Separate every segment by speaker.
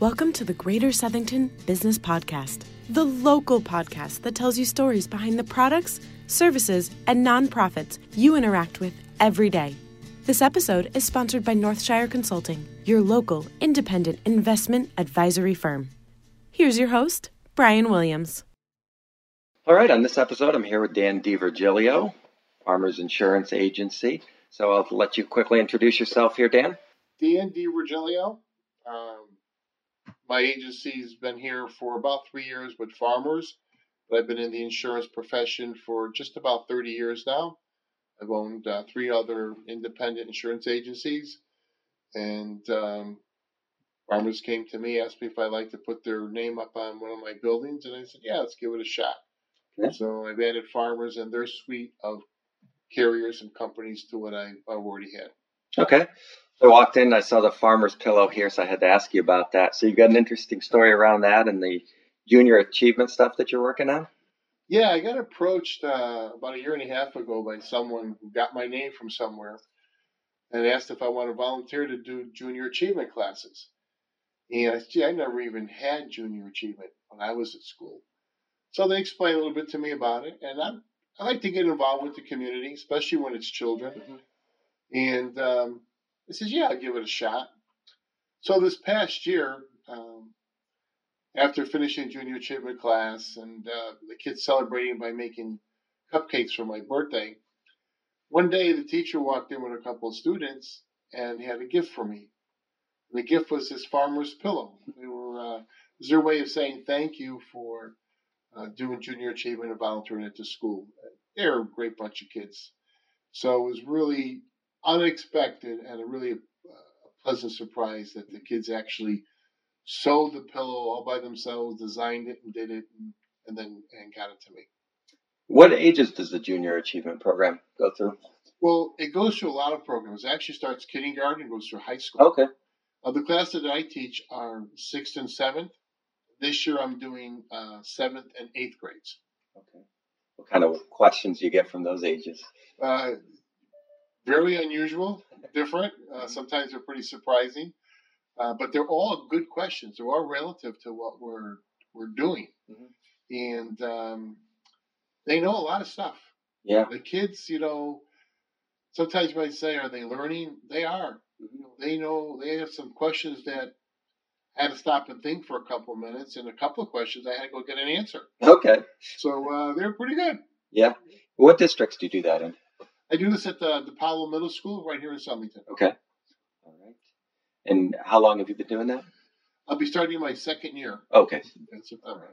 Speaker 1: Welcome to the Greater Southington Business Podcast, the local podcast that tells you stories behind the products, services, and nonprofits you interact with every day. This episode is sponsored by Northshire Consulting, your local independent investment advisory firm. Here's your host, Brian Williams.
Speaker 2: All right, on this episode, I'm here with Dan DiVirgilio, Farmers Insurance Agency. So I'll let you quickly introduce yourself here, Dan.
Speaker 3: Dan DiVirgilio. Um, my agency's been here for about three years with farmers, but I've been in the insurance profession for just about 30 years now. I've owned uh, three other independent insurance agencies, and um, farmers came to me, asked me if I'd like to put their name up on one of my buildings, and I said, yeah, let's give it a shot.
Speaker 2: Okay.
Speaker 3: So I've added farmers and their suite of carriers and companies to what I already had.
Speaker 2: Okay. So I walked in, I saw the farmer's pillow here, so I had to ask you about that. So you've got an interesting story around that and the junior achievement stuff that you're working on?
Speaker 3: Yeah, I got approached uh, about a year and a half ago by someone who got my name from somewhere and asked if I want to volunteer to do junior achievement classes. And I gee, I never even had junior achievement when I was at school. So they explained a little bit to me about it, and I'm, I like to get involved with the community, especially when it's children. And um, I said, yeah, I'll give it a shot. So this past year, um, after finishing junior achievement class and uh, the kids celebrating by making cupcakes for my birthday, one day the teacher walked in with a couple of students and had a gift for me. And the gift was this farmer's pillow. They were uh, it was their way of saying thank you for uh, doing junior achievement and volunteering at the school. They're a great bunch of kids. So it was really unexpected and a really uh, pleasant surprise that the kids actually sewed the pillow all by themselves, designed it and did it, and, and then and got it to me.
Speaker 2: What ages does the junior achievement program go through?
Speaker 3: Well, it goes through a lot of programs. It actually starts kindergarten and goes through high school.
Speaker 2: Okay.
Speaker 3: Uh, the classes that I teach are sixth and seventh. This year I'm doing uh, seventh and eighth grades.
Speaker 2: Okay. What kind of questions do you get from those ages?
Speaker 3: Uh, very unusual, different. Uh, sometimes they're pretty surprising, uh, but they're all good questions. They're all relative to what we're we're doing, and um, they know a lot of stuff.
Speaker 2: Yeah.
Speaker 3: The kids, you know, sometimes you might say, "Are they learning?" They are. Know, they know they have some questions that I had to stop and think for a couple of minutes, and a couple of questions I had to go get an answer.
Speaker 2: Okay.
Speaker 3: So uh, they're pretty good.
Speaker 2: Yeah. What districts do you do that in?
Speaker 3: I do this at the, the Powell Middle School right here in Southington.
Speaker 2: Okay. All right. And how long have you been doing that?
Speaker 3: I'll be starting my second year
Speaker 2: Okay.
Speaker 3: in September.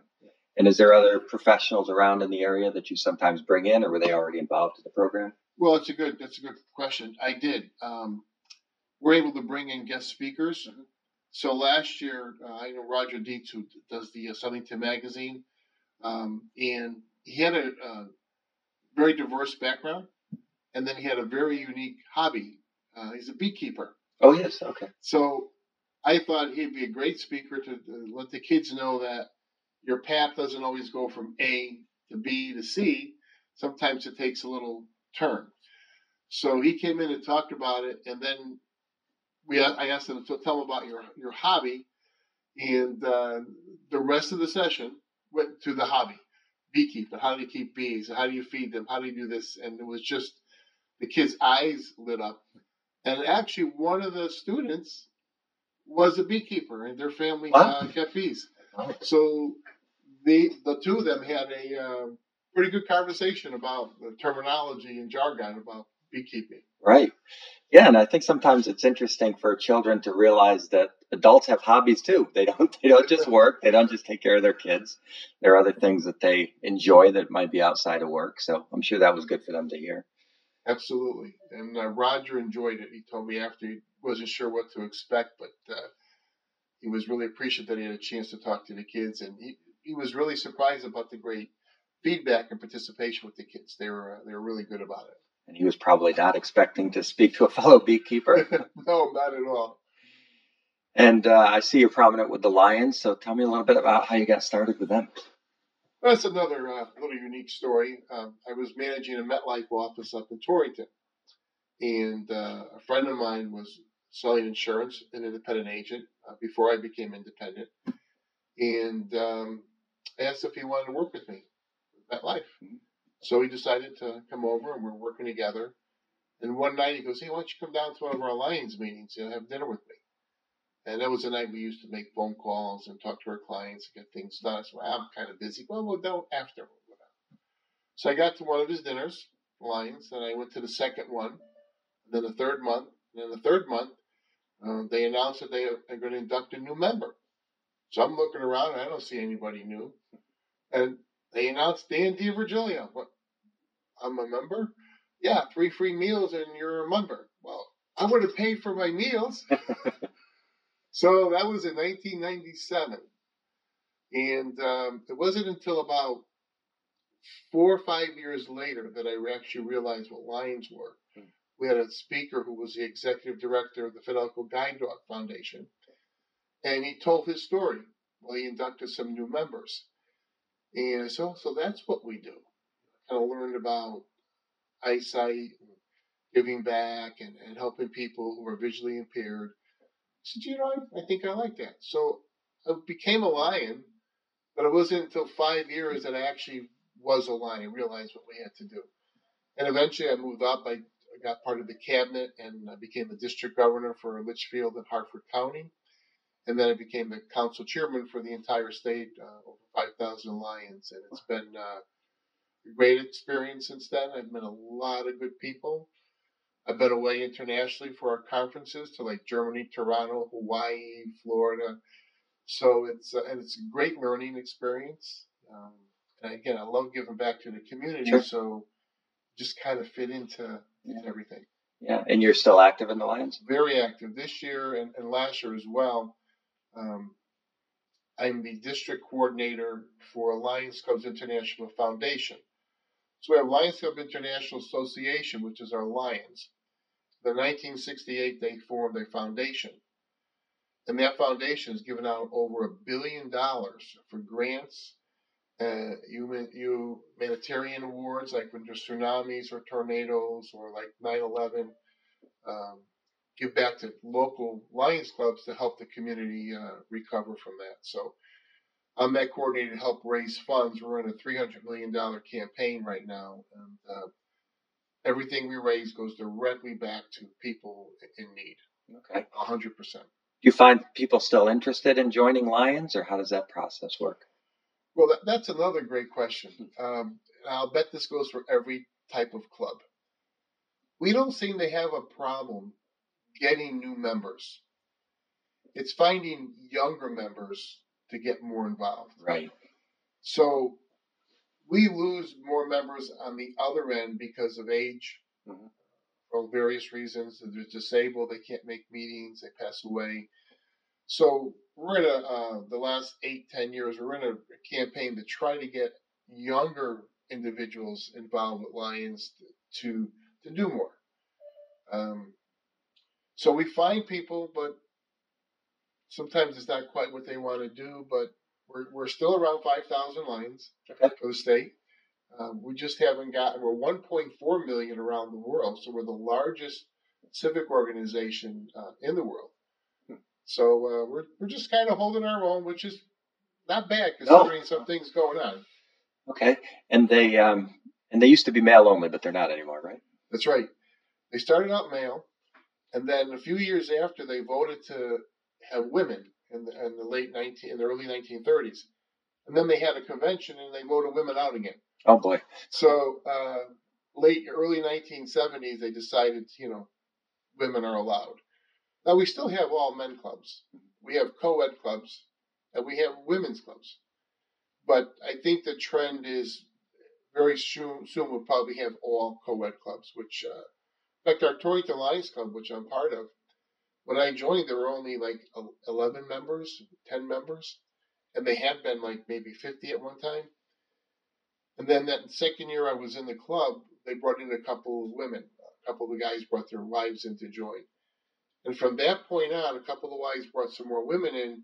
Speaker 2: And is there other professionals around in the area that you sometimes bring in, or were they already involved in the program?
Speaker 3: Well, that's a good that's a good question. I did. Um, we're able to bring in guest speakers. So last year, uh, I know Roger Dietz, who does the uh, Southington magazine, um, and he had a, a very diverse background, and then he had a very unique hobby. Uh, he's a beekeeper.
Speaker 2: Oh yes. Okay.
Speaker 3: So I thought he'd be a great speaker to, to let the kids know that your path doesn't always go from A to B to C. Sometimes it takes a little turn. So he came in and talked about it, and then we I asked him to tell him about your your hobby, and uh, the rest of the session went to the hobby, beekeeping. How do you keep bees? How do you feed them? How do you do this? And it was just the kids' eyes lit up. And actually, one of the students was a beekeeper, and their family uh, kept bees.
Speaker 2: Wow.
Speaker 3: So the the two of them had a uh, pretty good conversation about the terminology and jargon about beekeeping.
Speaker 2: Right. Yeah, and I think sometimes it's interesting for children to realize that adults have hobbies too. They don't they don't just work. They don't just take care of their kids. There are other things that they enjoy that might be outside of work. So I'm sure that was good for them to hear.
Speaker 3: Absolutely. And uh, Roger enjoyed it. He told me after he wasn't sure what to expect, but uh, he was really appreciative that he had a chance to talk to the kids. And he, he was really surprised about the great feedback and participation with the kids. They were, uh, they were really good about it.
Speaker 2: And he was probably not expecting to speak to a fellow beekeeper.
Speaker 3: no, not at all.
Speaker 2: and uh, I see you're prominent with the Lions. So tell me a little bit about how you got started with them.
Speaker 3: That's another uh, little unique story. Um, I was managing a MetLife office up in Torrington, and uh, a friend of mine was selling insurance, an independent agent uh, before I became independent, and um, asked if he wanted to work with me at Life. Mm-hmm. So he decided to come over, and we're working together. And one night he goes, "Hey, why don't you come down to one of our Lions meetings and have dinner with me?" And that was the night we used to make phone calls and talk to our clients and get things done. So I'm kind of busy. Well, we'll do after. So I got to one of his dinners, Lions, and I went to the second one, then the third month, and then the third month, uh, they announced that they are going to induct a new member. So I'm looking around and I don't see anybody new. And they announced Dan DiVirgilio. What? I'm a member? Yeah, three free meals and you're a member. Well, I would have paid for my meals. so that was in 1997. And um, it wasn't until about four or five years later that I actually realized what Lions were. Hmm. We had a speaker who was the executive director of the Fidelco Guide Dog Foundation, and he told his story. Well, he inducted some new members. And so, so that's what we do. Kind of learned about eyesight, giving back, and, and helping people who are visually impaired. Said, you know, I, I think I like that. So I became a lion, but it wasn't until five years that I actually was a lion and realized what we had to do. And eventually I moved up. I, got part of the cabinet and I became the district governor for Litchfield and Hartford County. And then I became the council chairman for the entire state, uh, over 5,000 lions. And it's been uh, a great experience since then. I've met a lot of good people. I've been away internationally for our conferences to like Germany, Toronto, Hawaii, Florida. So it's uh, and it's a great learning experience. Um, and again, I love giving back to the community, sure. so just kind of fit into, yeah. everything.
Speaker 2: Yeah, and you're still active in the Lions?
Speaker 3: Very active this year and, and last year as well. Um, I'm the district coordinator for Lions Clubs International Foundation. So we have Lions Club International Association, which is our Lions. The 1968 they formed a foundation. And that foundation has given out over a billion dollars for grants uh, humanitarian awards, like when there's tsunamis or tornadoes or like 9/11. Um, give back to local Lions clubs to help the community uh, recover from that. So I'm that coordinator to help raise funds. We're in a $300 million campaign right now, and uh, everything we raise goes directly back to people in need.
Speaker 2: Okay.
Speaker 3: 100%.
Speaker 2: Do you find people still interested in joining Lions, or how does that process work?
Speaker 3: Well, that, that's another great question. Um, I'll bet this goes for every type of club. We don't seem to have a problem getting new members. It's finding younger members to get more involved.
Speaker 2: Right.
Speaker 3: So we lose more members on the other end because of age, mm-hmm. for various reasons. They're disabled, they can't make meetings, they pass away. So we're in a uh, the last eight ten years we're in a, a, campaign to try to get younger individuals involved with Lions to to do more. Um, so we find people, but sometimes it's not quite what they want to do. But we're we're still around five thousand lions okay. for the state. Um, we just haven't gotten. We're 1.4 million around the world, so we're the largest civic organization uh, in the world. So uh, we're we're just kind of holding our own, which is not bad considering no. some things going on.
Speaker 2: Okay, and they um and they used to be male only, but they're not anymore, right?
Speaker 3: That's right. They started out male, and then a few years after they voted to have women in the, in the late nineteen in the early 1930s, and then they had a convention and they voted women out again.
Speaker 2: Oh boy!
Speaker 3: So uh, late early 1970s, they decided you know women are allowed. Now we still have all men clubs. We have co-ed clubs, and we have women's clubs. But I think the trend is very soon. Soon we'll probably have all co-ed clubs. Which, uh, in fact, our Torrington Lions Club, which I'm part of, when I joined, there were only like 11 members, 10 members, and they had been like maybe 50 at one time. And then that second year I was in the club, they brought in a couple of women. A couple of the guys brought their wives in to join. And from that point on, a couple of wives brought some more women in,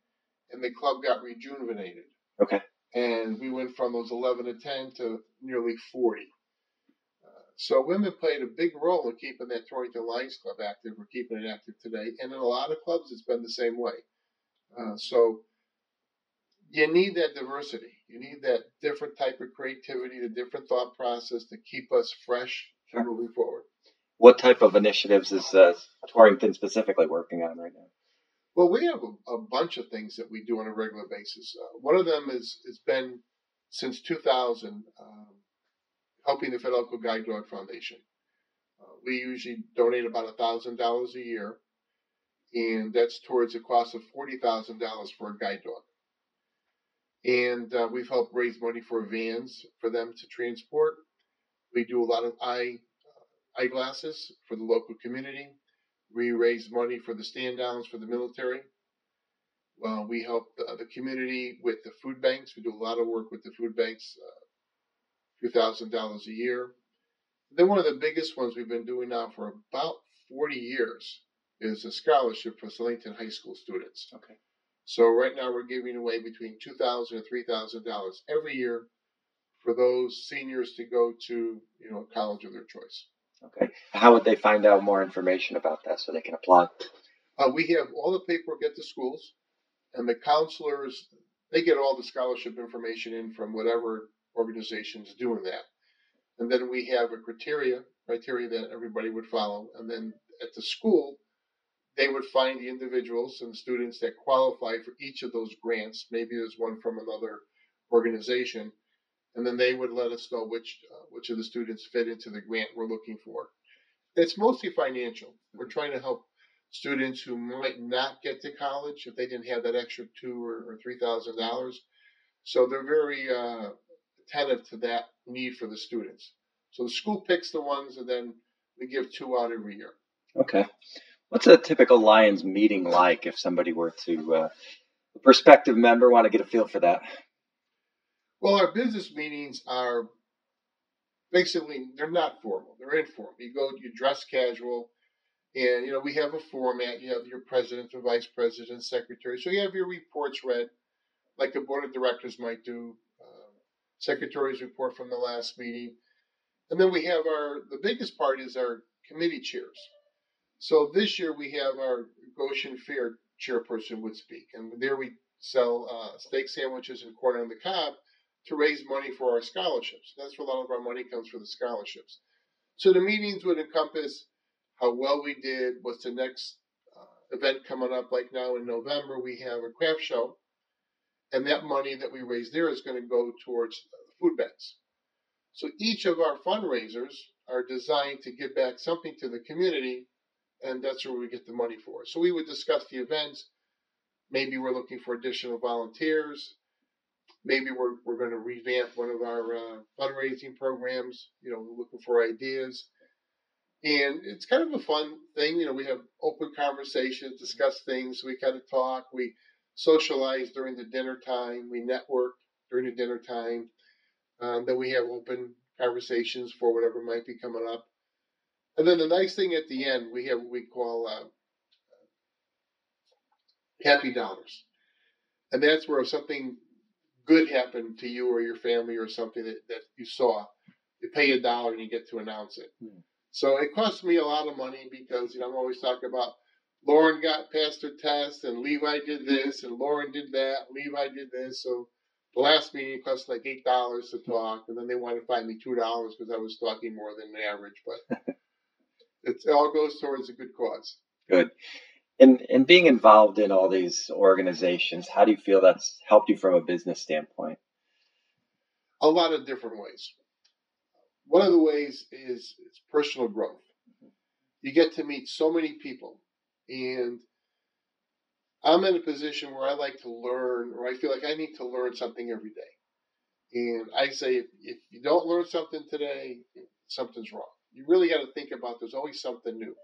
Speaker 3: and the club got rejuvenated.
Speaker 2: Okay.
Speaker 3: And we went from those 11 to 10 to nearly 40. So women played a big role in keeping that Torrington Lions Club active. We're keeping it active today, and in a lot of clubs, it's been the same way. Uh, so you need that diversity. You need that different type of creativity, the different thought process to keep us fresh sure. moving forward.
Speaker 2: What type of initiatives is uh, Torrington specifically working on right now?
Speaker 3: Well, we have a, a, bunch of things that we do on a regular basis. Uh, one of them is has been since 2000, um, helping the Fidelco Guide Dog Foundation. Uh, we usually donate about thousand dollars a year, and that's towards a cost of forty thousand dollars for a guide dog. And uh, we've helped raise money for vans for them to transport. We do a lot of eye uh, eyeglasses for the local community. We raise money for the stand downs for the military. Uh, we help the, the, community with the food banks. We do a lot of work with the food banks, uh, a few thousand dollars a year. Then one of the biggest ones we've been doing now for about 40 years is a scholarship for Southington High School students.
Speaker 2: Okay.
Speaker 3: So right now we're giving away between two thousand and three thousand dollars every year for those seniors to go to you know college of their choice.
Speaker 2: Okay. How would they find out more information about that so they can apply?
Speaker 3: Uh, we have all the paperwork at the schools, and the counselors they get all the scholarship information in from whatever organization is doing that. And then we have a criteria criteria that everybody would follow, and then at the school they would find the individuals and students that qualify for each of those grants. Maybe there's one from another organization, and then they would let us know which uh, which of the students fit into the grant we're looking for. It's mostly financial. We're mm-hmm. trying to help students who might not get to college if they didn't have that extra two or, or three thousand dollars. So they're very uh, attentive to that need for the students. So the school picks the ones, and then we give two out every year.
Speaker 2: Okay. What's a typical Lions meeting like if somebody were to, uh, a prospective member, want to get a feel for that?
Speaker 3: Well, our business meetings are basically they're not formal; they're informal. You go, you dress casual, and you know we have a format. You have your president, the vice president, secretary. So you have your reports read, like the board of directors might do. Secretary's report from the last meeting, and then we have our the biggest part is our committee chairs. So this year we have our Goshen Fair chairperson would speak, and there we sell uh, steak sandwiches and corn on the cob to raise money for our scholarships. That's where a lot of our money comes for the scholarships. So the meetings would encompass how well we did, what's the next uh, event coming up. Like now in November, we have a craft show, and that money that we raise there is going to go towards food banks. So each of our fundraisers are designed to give back something to the community, and that's where we get the money for. So we would discuss the events. Maybe we're looking for additional volunteers maybe we're, we're going to revamp one of our uh, fundraising programs, you know, looking for ideas. And it's kind of a fun thing. You know, we have open conversations, discuss things, we kind of talk, we socialize during the dinner time, we network during the dinner time. Um, then we have open conversations for whatever might be coming up. And then the nice thing at the end, we have what we call uh, happy dollars. And that's where if something good happened to you or your family or something that, that you saw, you pay a dollar and you get to announce it. Hmm. So it cost me a lot of money because you know I'm always talking about Lauren got past her test and Levi did this and Lauren did that, Levi did this. So the last meeting cost like eight dollars to talk, and then they wanted to find me two dollars because I was talking more than the average. But it all goes towards a good cause.
Speaker 2: Good. And and being involved in all these organizations, how do you feel that's helped you from a business standpoint?
Speaker 3: A lot of different ways. One of the ways is it's personal growth. You get to meet so many people, and I'm in a position where I like to learn, or I feel like I need to learn something every day. And I say, if, if you don't learn something today, something's wrong. You really got to think about there's always something new.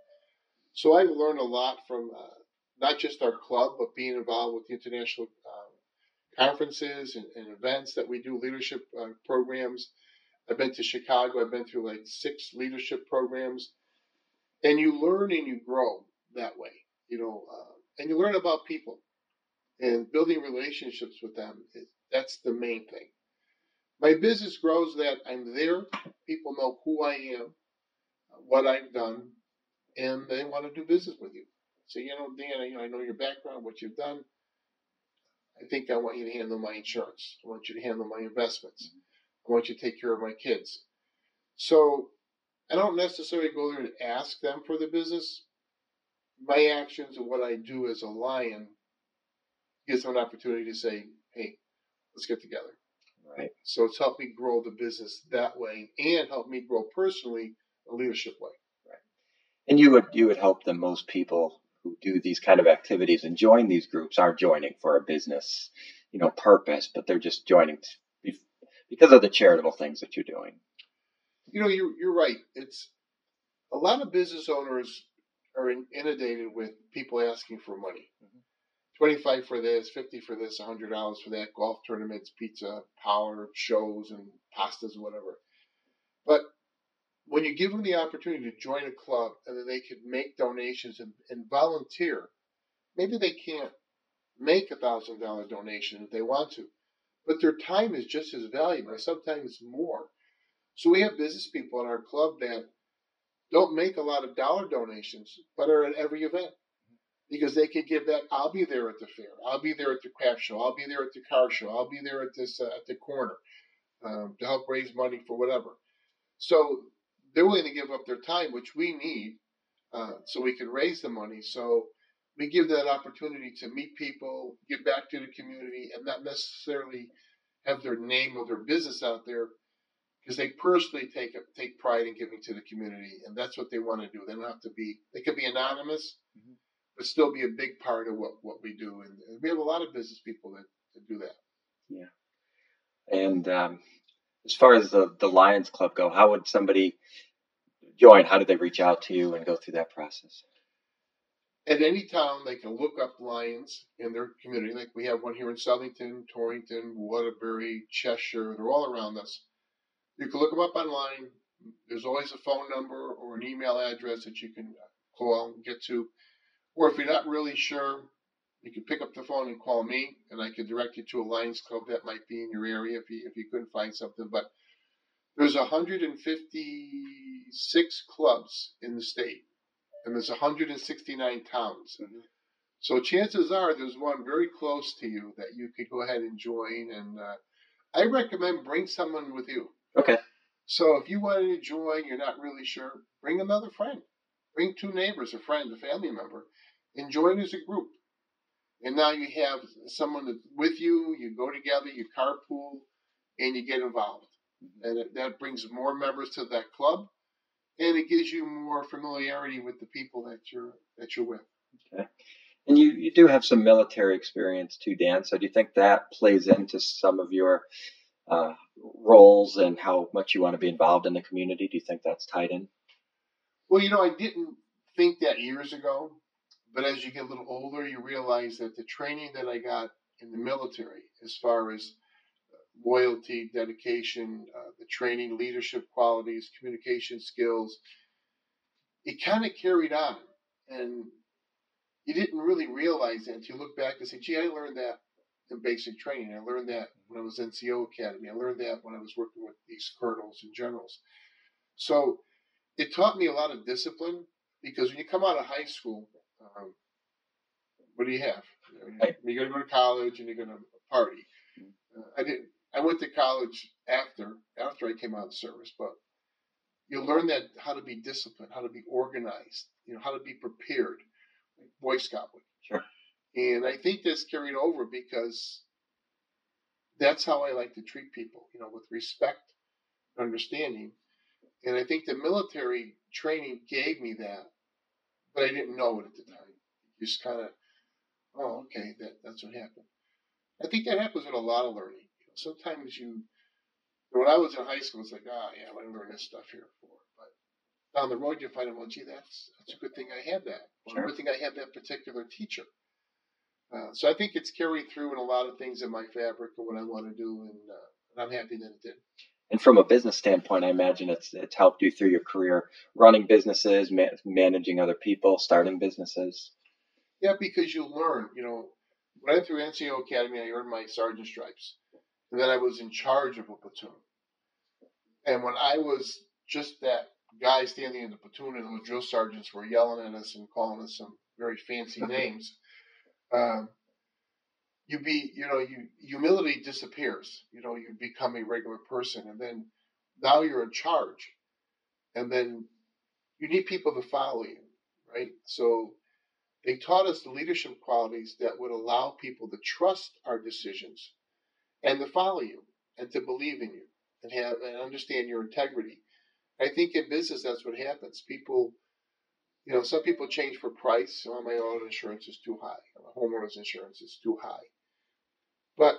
Speaker 3: So I've learned a lot from uh, not just our club, but being involved with the international uh, conferences and, and, events that we do, leadership uh, programs. I've been to Chicago. I've been through like six leadership programs, and you learn and you grow that way. You know, uh, and you learn about people and building relationships with them. That's the main thing. My business grows that I'm there. People know who I am. what I've done, and they want to do business with you. So you know, Dan, you know, I know your background, what you've done. I think I want you to handle my insurance. I want you to handle my investments. I want you to take care of my kids. So I don't necessarily go there and ask them for the business. My actions and what I do as a lion gives them an opportunity to say, hey, let's get together.
Speaker 2: Right.
Speaker 3: So it's helped me grow the business that way and help me grow personally a leadership way.
Speaker 2: Right. And you would you would help that most people who do these kind of activities and join these groups aren't joining for a business, you know, purpose, but they're just joining because of the charitable things that you're doing.
Speaker 3: You know, you're you're right. It's a lot of business owners are inundated with people asking for money. Mm-hmm. 25 for this, 50 for this, $100 for that, golf tournaments, pizza, power, shows, and pastas and whatever. But when you give them the opportunity to join a club and then they can make donations and, and volunteer, maybe they can't make a thousand dollar donation if they want to, but their time is just as valuable, sometimes more. So we have business people in our club that don't make a lot of dollar donations, but are at every event because they could give that. I'll be there at the fair. I'll be there at the craft show. I'll be there at the car show. I'll be there at this uh, at the corner um, to help raise money for whatever. So they're willing to give up their time, which we need, uh, so we can raise the money. So we give that opportunity to meet people, give back to the community, and not necessarily have their name or their business out there because they personally take take pride in giving to the community, and that's what they want to do. They don't have to be. They could be anonymous, mm-hmm. but still be a big part of what what we do. And, and we have a lot of business people that, that do that.
Speaker 2: Yeah. And um, as far as the the Lions Club go, how would somebody join, how do they reach out to you and go through that process?
Speaker 3: At any town, they can look up Lions in their community. Like we have one here in Southington, Torrington, Waterbury, Cheshire. They're all around us. You can look them up online. There's always a phone number or an email address that you can call and get to. Or if you're not really sure, you can pick up the phone and call me, and I can direct you to a Lions Club that might be in your area if you if you couldn't find something. But there's 156 clubs in the state, and there's 169 towns. Mm-hmm. So chances are there's one very close to you that you could go ahead and join. And uh, I recommend bring someone with you.
Speaker 2: Okay.
Speaker 3: So if you wanted to join, you're not really sure, bring another friend. Bring two neighbors, a friend, a family member, and join as a group. And now you have someone that's with you, you go together, you carpool, and you get involved and it, that brings more members to that club, and it gives you more familiarity with the people that you're that you're with.
Speaker 2: Okay. And you, you do have some military experience too, Dan. So do you think that plays into some of your uh, roles and how much you want to be involved in the community? Do you think that's tied in?
Speaker 3: Well, you know, I didn't think that years ago, but as you get a little older, you realize that the training that I got in the military, as far as loyalty, dedication, uh, the training, leadership qualities, communication skills. It kind of carried on, and you didn't really realize it until you look back and say, "Gee, I learned that in basic training. I learned that when I was NCO Academy. I learned that when I was working with these colonels and generals." So it taught me a lot of discipline because when you come out of high school, um, what do you have? You you're going to go to college and you're going to party. Uh, I didn't. I went to college after after I came out of service, but you learn that how to be disciplined, how to be organized, you know, how to be prepared, like Boy Scout would.
Speaker 2: Sure.
Speaker 3: And I think that's carried over because that's how I like to treat people, you know, with respect and understanding. And I think the military training gave me that, but I didn't know it at the time. just kind of, oh, okay, that, that's what happened. I think that happens with a lot of learning sometimes you, when I was in high school, it's like, ah, oh, yeah, I learned this stuff here for. But down the road, you find out, well, gee, that's that's a good thing I had that. Well, sure. a good thing I had that particular teacher. Uh, so I think it's carried through in a lot of things in my fabric and what I want to do, and, uh, and I'm happy that it did.
Speaker 2: And from a business standpoint, I imagine it's it's helped you through your career, running businesses, ma- managing other people, starting businesses.
Speaker 3: Yeah, because you learn. You know, when I went through NCO Academy, I earned my sergeant stripes. And then I was in charge of a platoon. And when I was just that guy standing in the platoon and the drill sergeants were yelling at us and calling us some very fancy names. Um, you be, you know, you humility disappears. You know, you become a regular person, and then now you're in charge, and then you need people to follow you, right? So they taught us the leadership qualities that would allow people to trust our decisions and to follow you and to believe in you and have and understand your integrity. I think in business that's what happens. People, you know, some people change for price. Oh, my auto insurance is too high. My homeowner's insurance is too high. But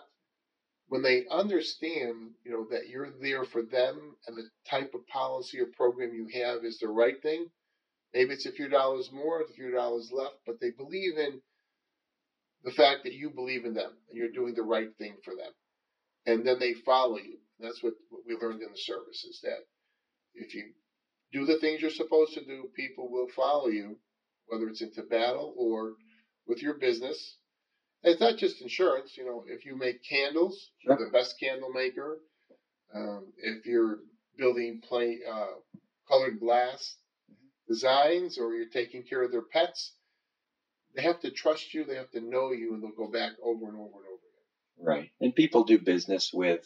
Speaker 3: when they understand, you know, that you're there for them and the type of policy or program you have is the right thing, maybe it's a few dollars more, a few dollars left, but they believe in the fact that you believe in them and you're doing the right thing for them. And then they follow you. That's what, what we learned in the service is that if you do the things you're supposed to do, people will follow you, whether it's into battle or with your business. And it's not just insurance. You know, if you make candles, you're the best candle maker. Um, if you're building plain uh, colored glass designs, or you're taking care of their pets, they have to trust you. They have to know you, and they'll go back over and over and over again.
Speaker 2: Right, and people do business with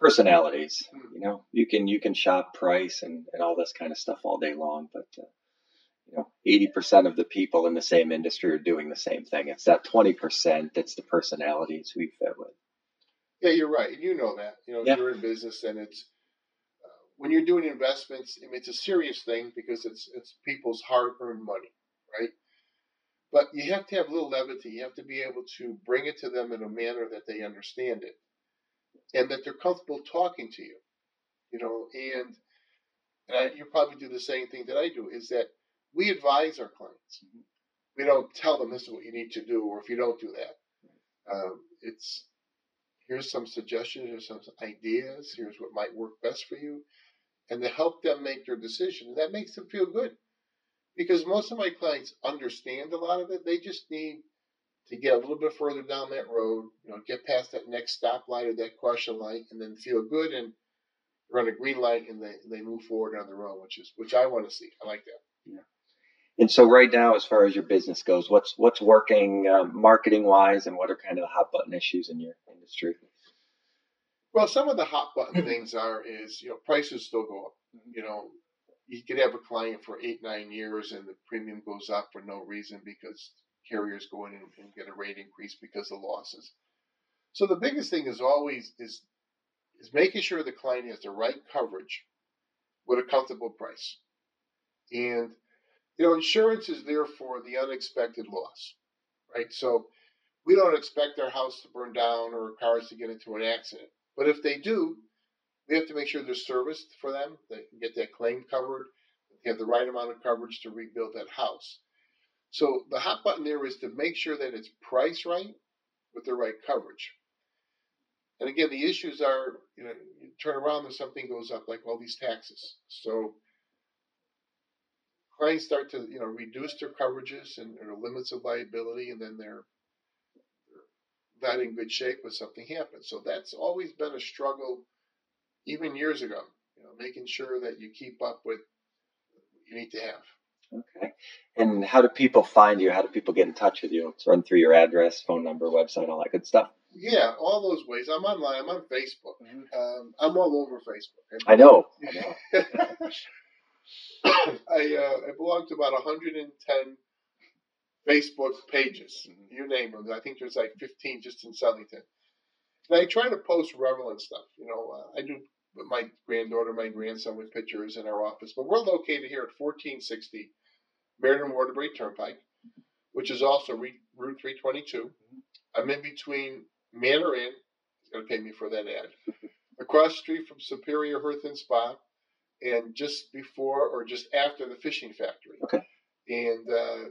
Speaker 2: personalities. Hmm. You know, you can you can shop price and, and all this kind of stuff all day long, but uh, you know, eighty percent of the people in the same industry are doing the same thing. It's that twenty percent that's the personalities we fit with.
Speaker 3: Yeah, you're right. You know that. You know, you're in business, and it's uh, when you're doing investments. I mean, it's a serious thing because it's it's people's hard-earned money, right? But you have to have a little levity. You have to be able to bring it to them in a manner that they understand it and that they're comfortable talking to you. You know, and, and I, you probably do the same thing that I do is that we advise our clients. Mm-hmm. We don't tell them this is what you need to do, or if you don't do that, um, it's here's some suggestions, here's some ideas, here's what might work best for you, and to help them make their decision. And that makes them feel good because most of my clients understand a lot of it. They just need to get a little bit further down that road, you know, get past that next stoplight or that caution light, and then feel good and run a green light, and they they move forward on their own, which is which I want to see. I like that.
Speaker 2: Yeah. And so, right now, as far as your business goes, what's what's working uh, marketing wise, and what are kind of the hot button issues in your industry?
Speaker 3: Well, some of the hot button things are is you know prices still go up. You know, you could have a client for eight nine years, and the premium goes up for no reason because carriers go in and, and get a rate increase because of losses. So the biggest thing is always is is making sure the client has the right coverage with a comfortable price. And you know, insurance is there for the unexpected loss, right? So we don't expect our house to burn down or cars to get into an accident. But if they do, we have to make sure they're serviced for them. They can get that claim covered. They have the right amount of coverage to rebuild that house. So the hot button there is to make sure that it's priced right with the right coverage. And again, the issues are, you know, you turn around and something goes up, like all these taxes. So clients start to, you know, reduce their coverages and their limits of liability, and then they're, not in good shape when something happens. So that's always been a struggle, even years ago. You know, making sure that you keep up with what you need to have.
Speaker 2: Okay. And how do people find you? How do people get in touch with you? Let's run through your address, phone number, website, all that good stuff.
Speaker 3: Yeah, all those ways. I'm online. I'm on Facebook. Mm-hmm. Um, I'm all over Facebook.
Speaker 2: I know. I know.
Speaker 3: I, uh, I belong to about 110 Facebook pages. Mm-hmm. You name them. I think there's like 15 just in Southington. And I try to post relevant stuff. You know, uh, I do with my granddaughter, my grandson with pictures in our office. But we're located here at 1460 Meriden Waterbury Turnpike, which is also Route 322. I'm in between Manor Inn, he's going to pay me for that ad, across the street from Superior Hearth and Spa, and just before or just after the fishing factory.
Speaker 2: Okay.
Speaker 3: And uh,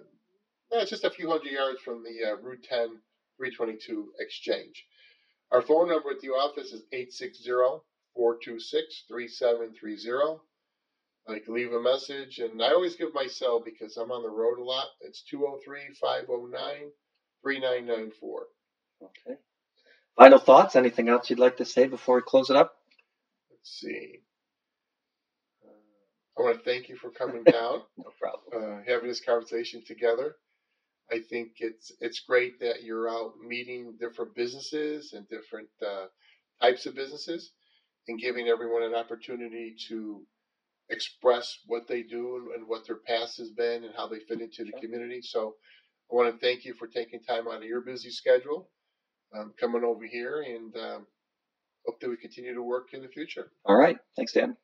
Speaker 3: yeah, it's just a few hundred yards from the uh, Route 10 322 exchange. Our phone number at the office is 860 426 3730. I can leave a message, and I always give my cell because I'm on the road a lot. It's 203 509 3994.
Speaker 2: Okay. Final thoughts? Anything else you'd like to say before we close it up?
Speaker 3: Let's see. Uh, I want to thank you for coming down.
Speaker 2: no problem.
Speaker 3: Uh, having this conversation together. I think it's it's great that you're out meeting different businesses and different uh, types of businesses, and giving everyone an opportunity to express what they do and what their past has been and how they fit into the community. So I want to thank you for taking time out of your busy schedule, um, coming over here, and um, hope that we continue to work in the future.
Speaker 2: All right. Thanks, Dan.